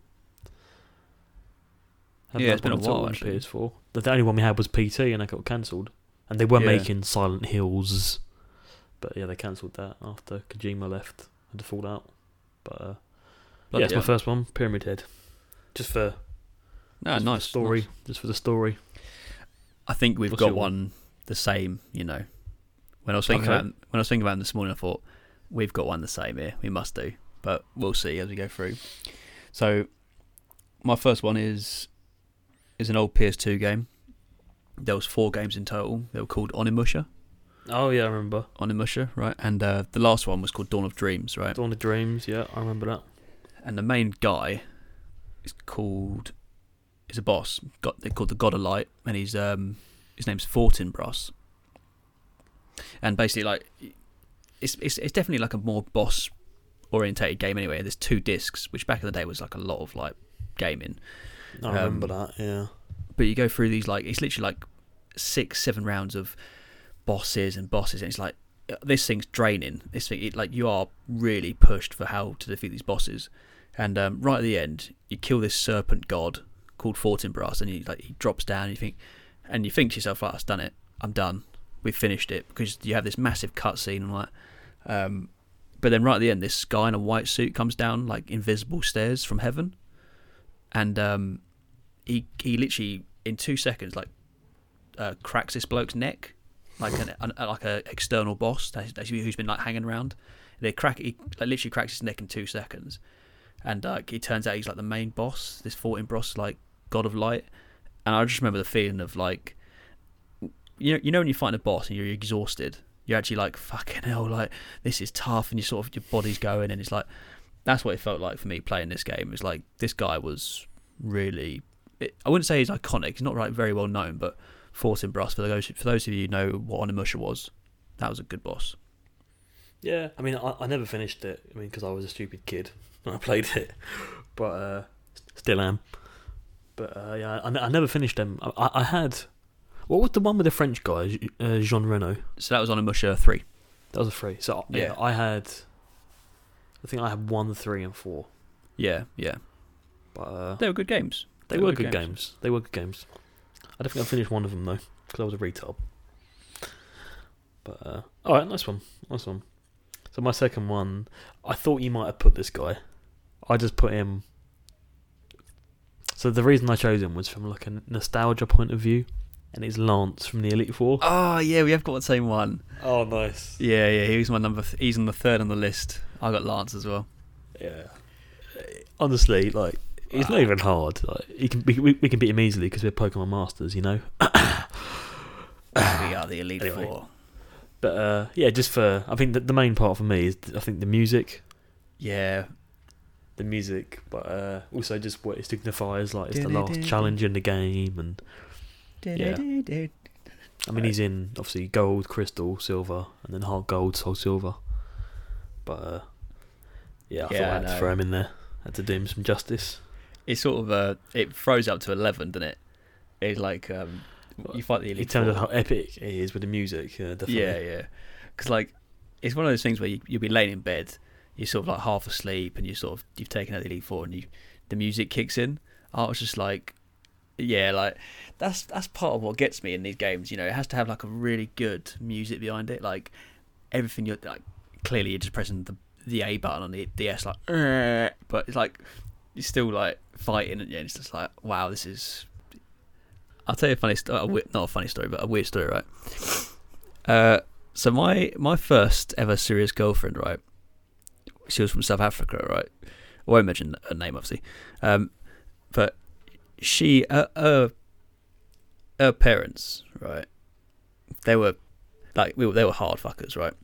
Yeah, it's been a one at all while, actually. PS4. The, the only one we had was PT, and that got cancelled. And they were Yeah. making Silent Hills, but yeah, they cancelled that after Kojima left had to fall out. But uh, yeah, it's my first one, Pyramid Head, just for No, just for nice story, nice. just for the story. I think we've What's got one the same. You know, when I was thinking Okay. about when I was thinking about it this morning, I thought we've got one the same here. We must do, but we'll see as we go through. So, my first one is is an old PS2 game. There was four games in total. They were called Onimusha, Oh yeah, I remember. Onimusha, right? And uh, the last one was called Dawn of Dreams, right? Dawn of Dreams, yeah, I remember that. and the main guy is called is a boss. Got they're called the God of Light, and he's um his name's Fortinbras. And basically, like it's it's it's definitely like a more boss orientated game anyway. There's two discs, which back in the day was like a lot of like gaming. I Um, remember that. Yeah. But you go through these like it's literally like six seven rounds of bosses and bosses, and it's like uh, this thing's draining. This thing, it, like you are really pushed for how to defeat these bosses. And um, right at the end, you kill this serpent god called Fortinbras, and he like he drops down. And you think, and you think to yourself, "Right, I've done it. I'm done. We've finished it." Because you have this massive cutscene and like, um, but then right at the end, this guy in a white suit comes down like invisible stairs from heaven, and um, he he literally in two seconds like uh, cracks this bloke's neck, like an, an like a external boss that's, that's who's been like hanging around. They crack he like, literally cracks his neck in two seconds, and uh, it turns out he's like the main boss, this Fortinbras like god of light. And I just remember the feeling of like, you know, you know when you find a boss and you're exhausted, you're actually like fucking hell, like this is tough, and you sort of your body's going, and it's like that's what it felt like for me playing this game. It's like this guy was really, it, I wouldn't say he's iconic, he's not very well known, but Fortinbras for those for those of you who know what Onimusha was, that was a good boss. Yeah. I mean, I, I never finished it. I mean, because I was a stupid kid when I played it, but uh, still am. But uh, yeah, I, I never finished them. I, I, had. What was the one with the French guy, uh, Jean Reno? So that was Onimusha three. That was a free. So yeah, Yeah. I had. I think I had one, three, and four. Yeah, yeah, But uh, they were good games. They were good games. They were good games. I don't think I finished one of them though, because I was a retard. But uh, all right, nice one, nice one. So my second one, I thought you might have put this guy. I just put him. So the reason I chose him was from like a nostalgia point of view, and it's Lance from the Elite Four. Oh yeah, we have got the same one. Oh, nice. Yeah, yeah, he was my number. Th- he's on the third on the list. I got Lance as well. Yeah. Honestly, like it's not even hard. Like he can, we, we we can beat him easily because we're Pokemon masters, you know. we are the elite Anyway. four. But uh, yeah, just for I think the, the main part for me is I think the music, Yeah, the music, but uh, also just what it signifies. Like it's the last challenge in the game, and Yeah. I mean, he's in obviously gold, crystal, silver, and then heart gold, soul silver. But uh, yeah, I Yeah, thought I I had to throw him in there. Had to do him some justice. It's sort of uh, it throws up to eleven, doesn't it? It's like um, you fight the elite. In terms of how epic it is with the music, yeah, definitely. Yeah, yeah. Because like, it's one of those things where you, you'll be laying in bed, you're sort of like half asleep, and you sort of you've taken out the elite four, and you the music kicks in. I was just like, yeah, like that's that's part of what gets me in these games. You know, it has to have like a really good music behind it. Like everything you're like, clearly you're just pressing the the A button on the DS, like, "Eh," but it's like you're still like fighting, and yeah, it's just like, wow, this is. I'll tell you a funny story. Not a funny story, but a weird story, right? Uh, so my my first ever serious girlfriend, right? She was from South Africa, right? I won't mention her name, obviously. Um, but she, uh, her, her parents, right? They were like we were, they were hard fuckers, right?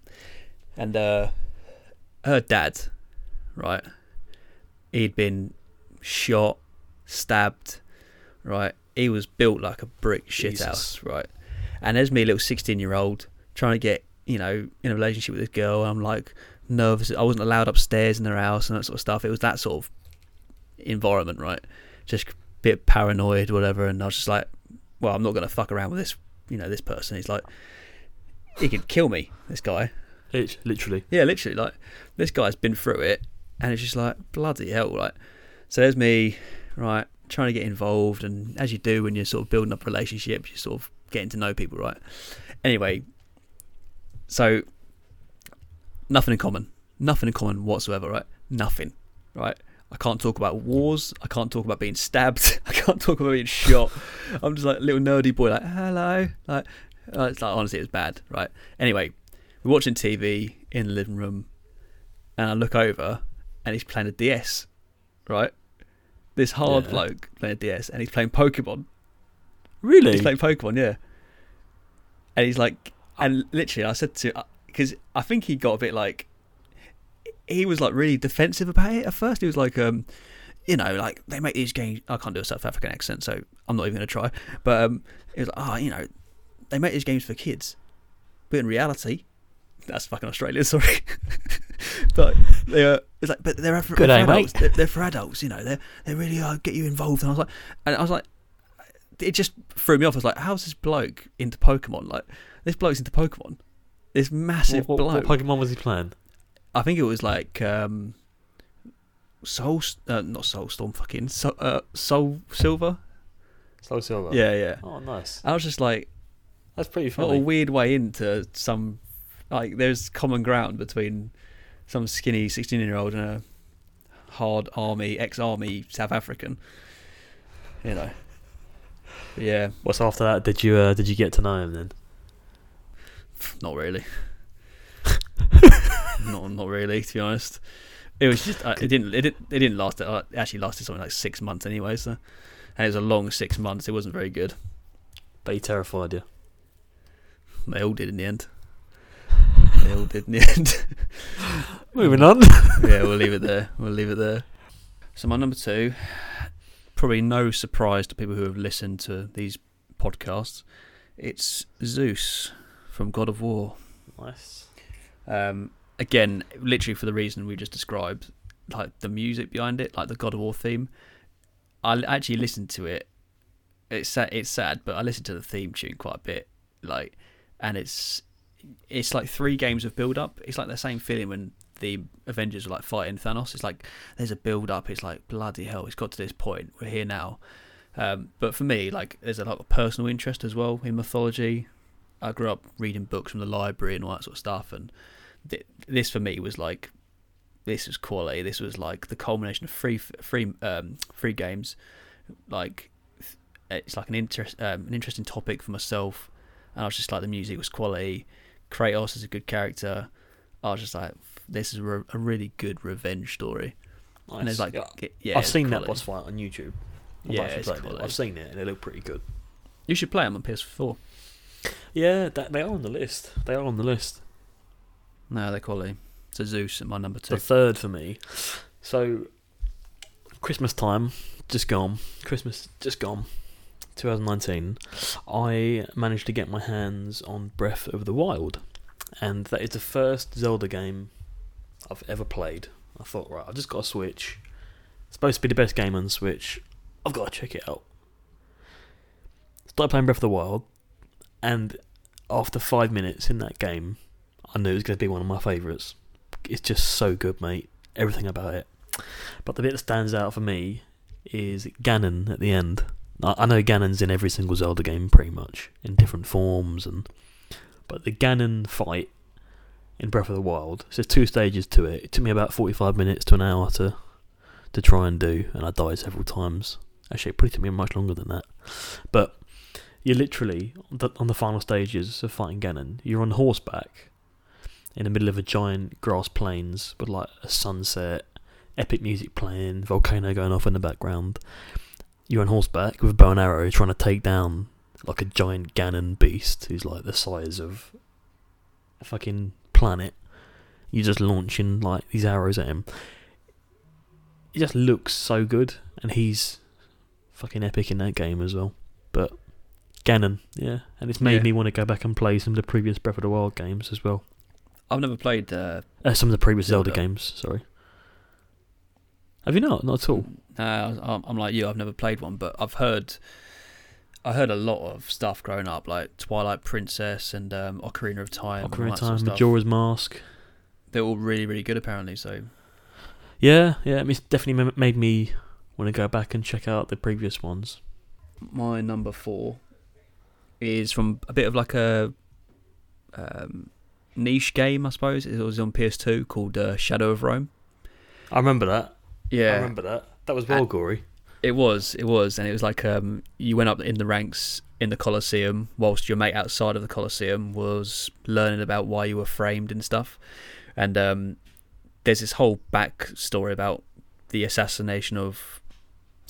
And uh, her dad, right? He'd been shot, stabbed, right? He was built like a brick shit Jesus. house, right? And there's me, little sixteen-year-old, trying to get you know in a relationship with this girl. I'm like nervous. I wasn't allowed upstairs in their house and that sort of stuff. It was that sort of environment, right? Just a bit paranoid, whatever. And I was just like, well, I'm not going to fuck around with this, you know, this person. He's like, he could kill me, this guy. Lit- literally. Yeah, literally, like this guy's been through it, and it's just like bloody hell, like. So there's me, right, trying to get involved, and as you do when you're sort of building up relationships, you're sort of getting to know people, right? Anyway, so nothing in common, nothing in common whatsoever, right? Nothing, right? I can't talk about wars. I can't talk about being stabbed. I can't talk about being shot. I'm just like a little nerdy boy, like hello, like uh, it's like honestly, it was bad, right? Anyway, we're watching TV in the living room, and I look over, and he's playing a DS, right? This hard Yeah. bloke playing a DS, and he's playing Pokemon. Really? He's playing Pokemon, yeah. And he's like, and literally, I said to, because I think he got a bit like, he was like really defensive about it at first. He was like, um, you know, like they make these games. I can't do a South African accent, so I'm not even gonna try. But um, it was like, oh, you know, they make these games for kids, but in reality, that's fucking Australia. Sorry, but they are. It's like, but they're for, Good for mate. adults. They're, they're for adults. You know, they they really uh, get you involved. And I was like, and I was like, it just threw me off. I was like, how's this bloke into Pokemon? Like, this bloke's into Pokemon. This massive what, what, bloke. what Pokemon was he playing? I think it was like um, Soul, uh, not Soul Storm, fucking Soul, uh, Soul Silver. Soul Silver. Yeah, yeah. Oh, nice. I was just like, That's pretty what a weird way into some, like, there's common ground between some skinny 16 year old and a hard army, ex army South African. You know. But yeah, What's after that? Did you uh, did you get to know him then? not really. not not really, to be honest. It was just uh, it didn't it didn't it didn't last. Uh, it actually lasted something like six months anyway. So, and it was a long six months. It wasn't very good. But he terrified you. They all did in the end. They did in the end. Moving on. yeah, we'll leave it there. We'll leave it there. So my number two, probably no surprise to people who have listened to these podcasts. It's Zeus from God of War. nice. Um, again, literally for the reason we just described, like the music behind it, like the God of War theme. I actually listened to it. It's sad, it's sad, but I listened to the theme tune quite a bit, like, and it's it's like three games of build up. It's like the same feeling when the Avengers were like fighting Thanos. It's like there's a build up. It's like bloody hell. It's got to this point. We're here now. Um, but for me, like, there's a lot of personal interest as well in mythology. I grew up reading books from the library and all that sort of stuff, and th- this for me was like this was quality. This was like the culmination of free free um, free games. Like it's like an interest um, an interesting topic for myself, and I was just like the music was quality. Kratos is a good character. I was just like, this is a, re- a really good revenge story. nice. And it's like, yeah. it- yeah, I've seen that boss fight on YouTube. I've Yeah, it's it. I've seen it and it looked pretty good. You should play them on PS4. Yeah, that, they are on the list. They are on the list. No, they're quality. So Zeus at my number two. The third for me. So, Christmas time, just gone. Christmas, just gone. 2019, I managed to get my hands on Breath of the Wild, and that is the first Zelda game I've ever played. I thought, right, I've just got a Switch. It's supposed to be the best game on Switch. I've got to check it out. Started playing Breath of the Wild, and after five minutes in that game, I knew it was going to be one of my favourites. It's just so good, mate. Everything about it. But the bit that stands out for me is Ganon at the end. I know Ganon's in every single Zelda game, pretty much, in different forms, and but the Ganon fight in Breath of the Wild, so there's two stages to it. It took me about 45 minutes to an hour to to try and do, and I died several times. Actually, it probably took me much longer than that. But you're literally on the final stages of fighting Ganon. You're on horseback in the middle of a giant grass plains with like a sunset, epic music playing, volcano going off in the background. You're on horseback with a bow and arrow trying to take down like a giant Ganon beast who's like the size of a fucking planet. You're just launching like these arrows at him. He just looks so good, and he's fucking epic in that game as well. But Ganon, yeah, and it's made Yeah. me want to go back and play some of the previous Breath of the Wild games as well. I've never played. Uh, Uh, some of the previous Zelda, Zelda. games, sorry. Have you not? Not at all. No, I'm, I'm like you. I've never played one, but I've heard. I heard a lot of stuff growing up, like Twilight Princess and um, Ocarina of Time. Ocarina of that sort Time, of. Majora's Mask. They're all really, really good, apparently. So Yeah, yeah, it's definitely made me want to go back and check out the previous ones. my number four is from a bit of like a um, niche game, I suppose. It was on PS2 called uh, Shadow of Rome. I remember that. Yeah, I remember that. That was well Uh, gory. It was, it was, and it was like um, you went up in the ranks in the Colosseum, whilst your mate outside of the Colosseum was learning about why you were framed and stuff. And um, there's this whole back story about the assassination of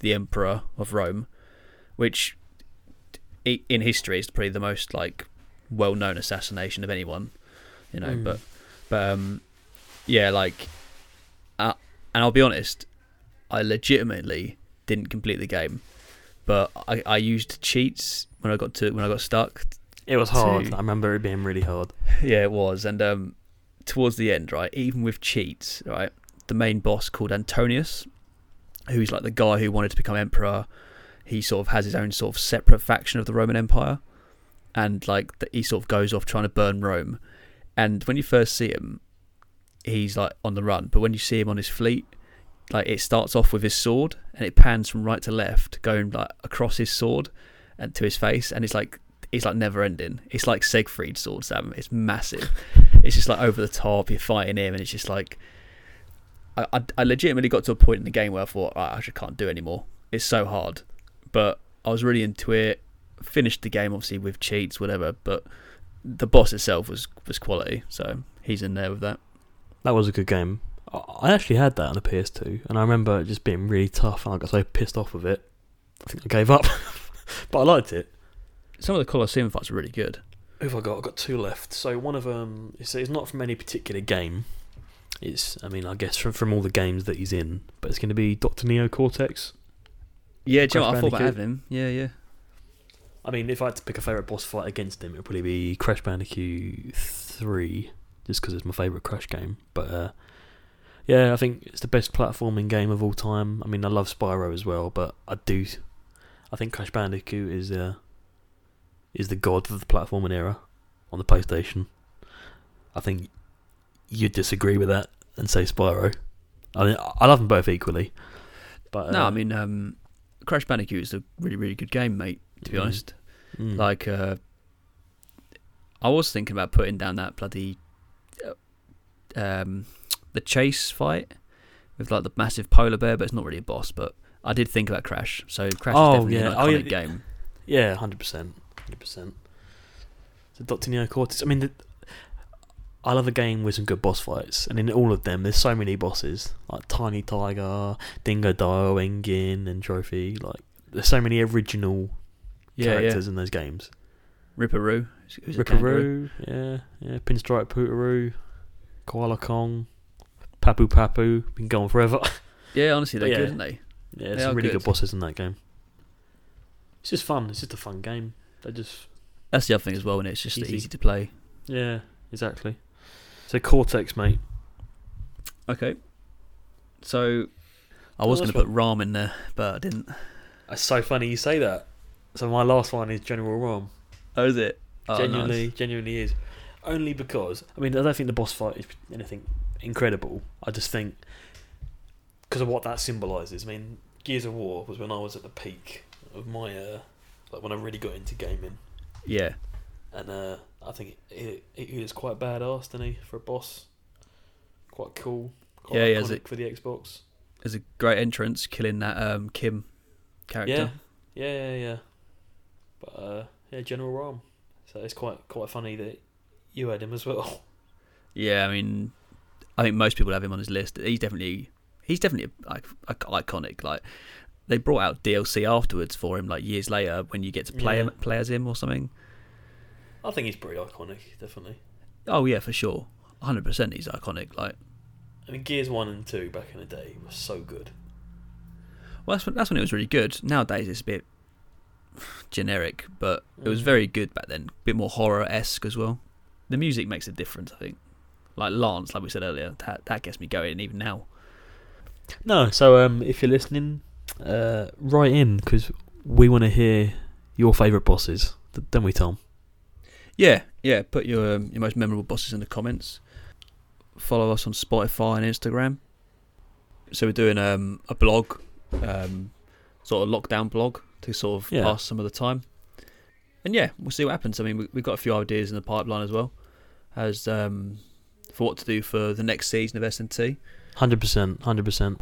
the Emperor of Rome, which in history is probably the most like well-known assassination of anyone, you know. Mm. But but um, yeah, like, and I'll be honest, I legitimately didn't complete the game, but I, I used cheats when I got to when I got stuck. It was hard. to- I remember it being really hard. Yeah, it was, and um, towards the end, right, even with cheats, right, the main boss called Antonius, who's like the guy who wanted to become emperor. He sort of has his own sort of separate faction of the Roman Empire, and like the, he sort of goes off trying to burn Rome. And when you first see him, he's like on the run, but when you see him on his fleet, like it starts off with his sword and it pans from right to left, going like across his sword and to his face, and it's like it's like never ending. It's like Siegfried's sword, Sam. It's massive. it's just like over the top. You're fighting him, and it's just like I, I, I legitimately got to a point in the game where I thought "Right, I just can't do anymore. It's so hard, but I was really into it. Finished the game obviously with cheats, whatever, but the boss itself was was quality. So he's in there with that. That was a good game. I- actually had that on the PS2, and I remember it just being really tough, and I got so pissed off with it. I think I gave up, but I liked it. Some of the Colosseum fights are really good. Who have I got? I've got two left. So one of them is it's not from any particular game. It's, I mean, I guess from from all the games that he's in, but it's going to be Doctor Neo Cortex. Yeah, do you know I thought about having him. Yeah, yeah. I mean, if I had to pick a favourite boss fight against him, it would probably be Crash Bandicoot 3, just because it's my favourite Crash game. But uh, yeah, I think it's the best platforming game of all time. I mean, I love Spyro as well, but I do. I think Crash Bandicoot is uh, is the god of the platforming era on the PlayStation. I think you'd disagree with that and say Spyro. I mean, I love them both equally. But No, uh, I mean, um, Crash Bandicoot is a really, really good game, mate. To be Mm. honest, mm. like, uh, I was thinking about putting down that bloody, um, the chase fight with like the massive polar bear, but it's not really a boss. But I did think about Crash, so Crash Oh, is definitely yeah. an Oh, iconic yeah. game. Yeah, hundred percent, hundred percent. So Doctor Neo Cortex. I mean, the, I love a game with some good boss fights, and in all of them, there's so many bosses like Tiny Tiger, Dingodile, Engin, and Trophy. Like, there's so many original Yeah, yeah. characters in those games. Ripperoo, who's- who's a. Ripperoo, yeah, yeah, Pinstripe Potoroo, Koala Kong, Papu Papu. Been going forever. Yeah, honestly, they're But good, aren't they? yeah, They some really good. good bosses in that game. It's just fun. It's just a fun game. They just That's the other thing as well, and it's just Easy. easy to play. yeah, exactly. So Cortex, mate. Okay. So I Oh, was going to put RAAM in there, but I didn't. It's so funny you say that. So my last one is General RAAM. Oh, is it? Oh, genuinely, nice. genuinely is. Only because I mean I don't think the boss fight is anything incredible. I just think because of what that symbolises. I mean, Gears of War was when I was at the peak of my uh, like when I really got into gaming, Yeah. and uh, I think it, it, he was quite badass, didn't he, for a boss? Quite cool. Quite Yeah, iconic it. for the Xbox. There's a great entrance killing that um, Kim character. Yeah, yeah, yeah, yeah. But uh, yeah, General RAAM. So it's quite quite funny that you had him as well. Yeah, I mean, I think most people have him on his list. He's definitely he's definitely like iconic. Like they brought out DLC afterwards for him, like years later, when you get to play Yeah. him, play as him or something. I think he's pretty iconic, definitely. Oh yeah, for sure, hundred percent. He's iconic. Like, I mean, Gears One and Two back in the day was so good. well, that's when, that's when it was really good. Nowadays it's a bit generic, but it was Mm. very good back then. A bit more horror esque as well. The music makes a difference, I think. Like Lance, like we said earlier, that that gets me going even now. No, so um, if you're listening, uh, write in because we want to hear your favourite bosses. Don't we, Tom? Yeah, yeah. Put your um, your most memorable bosses in the comments. Follow us on Spotify and Instagram. So we're doing um, a blog, um, sort of lockdown blog to sort of Yeah. pass some of the time. And yeah, we'll see what happens. I mean, we, we've got a few ideas in the pipeline as well, as um, for what to do for the next season of SNT. Hundred percent, hundred percent.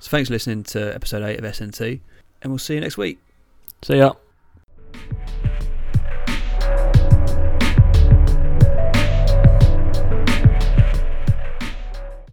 So thanks for listening to episode eight of SNT, and we'll see you next week. See ya.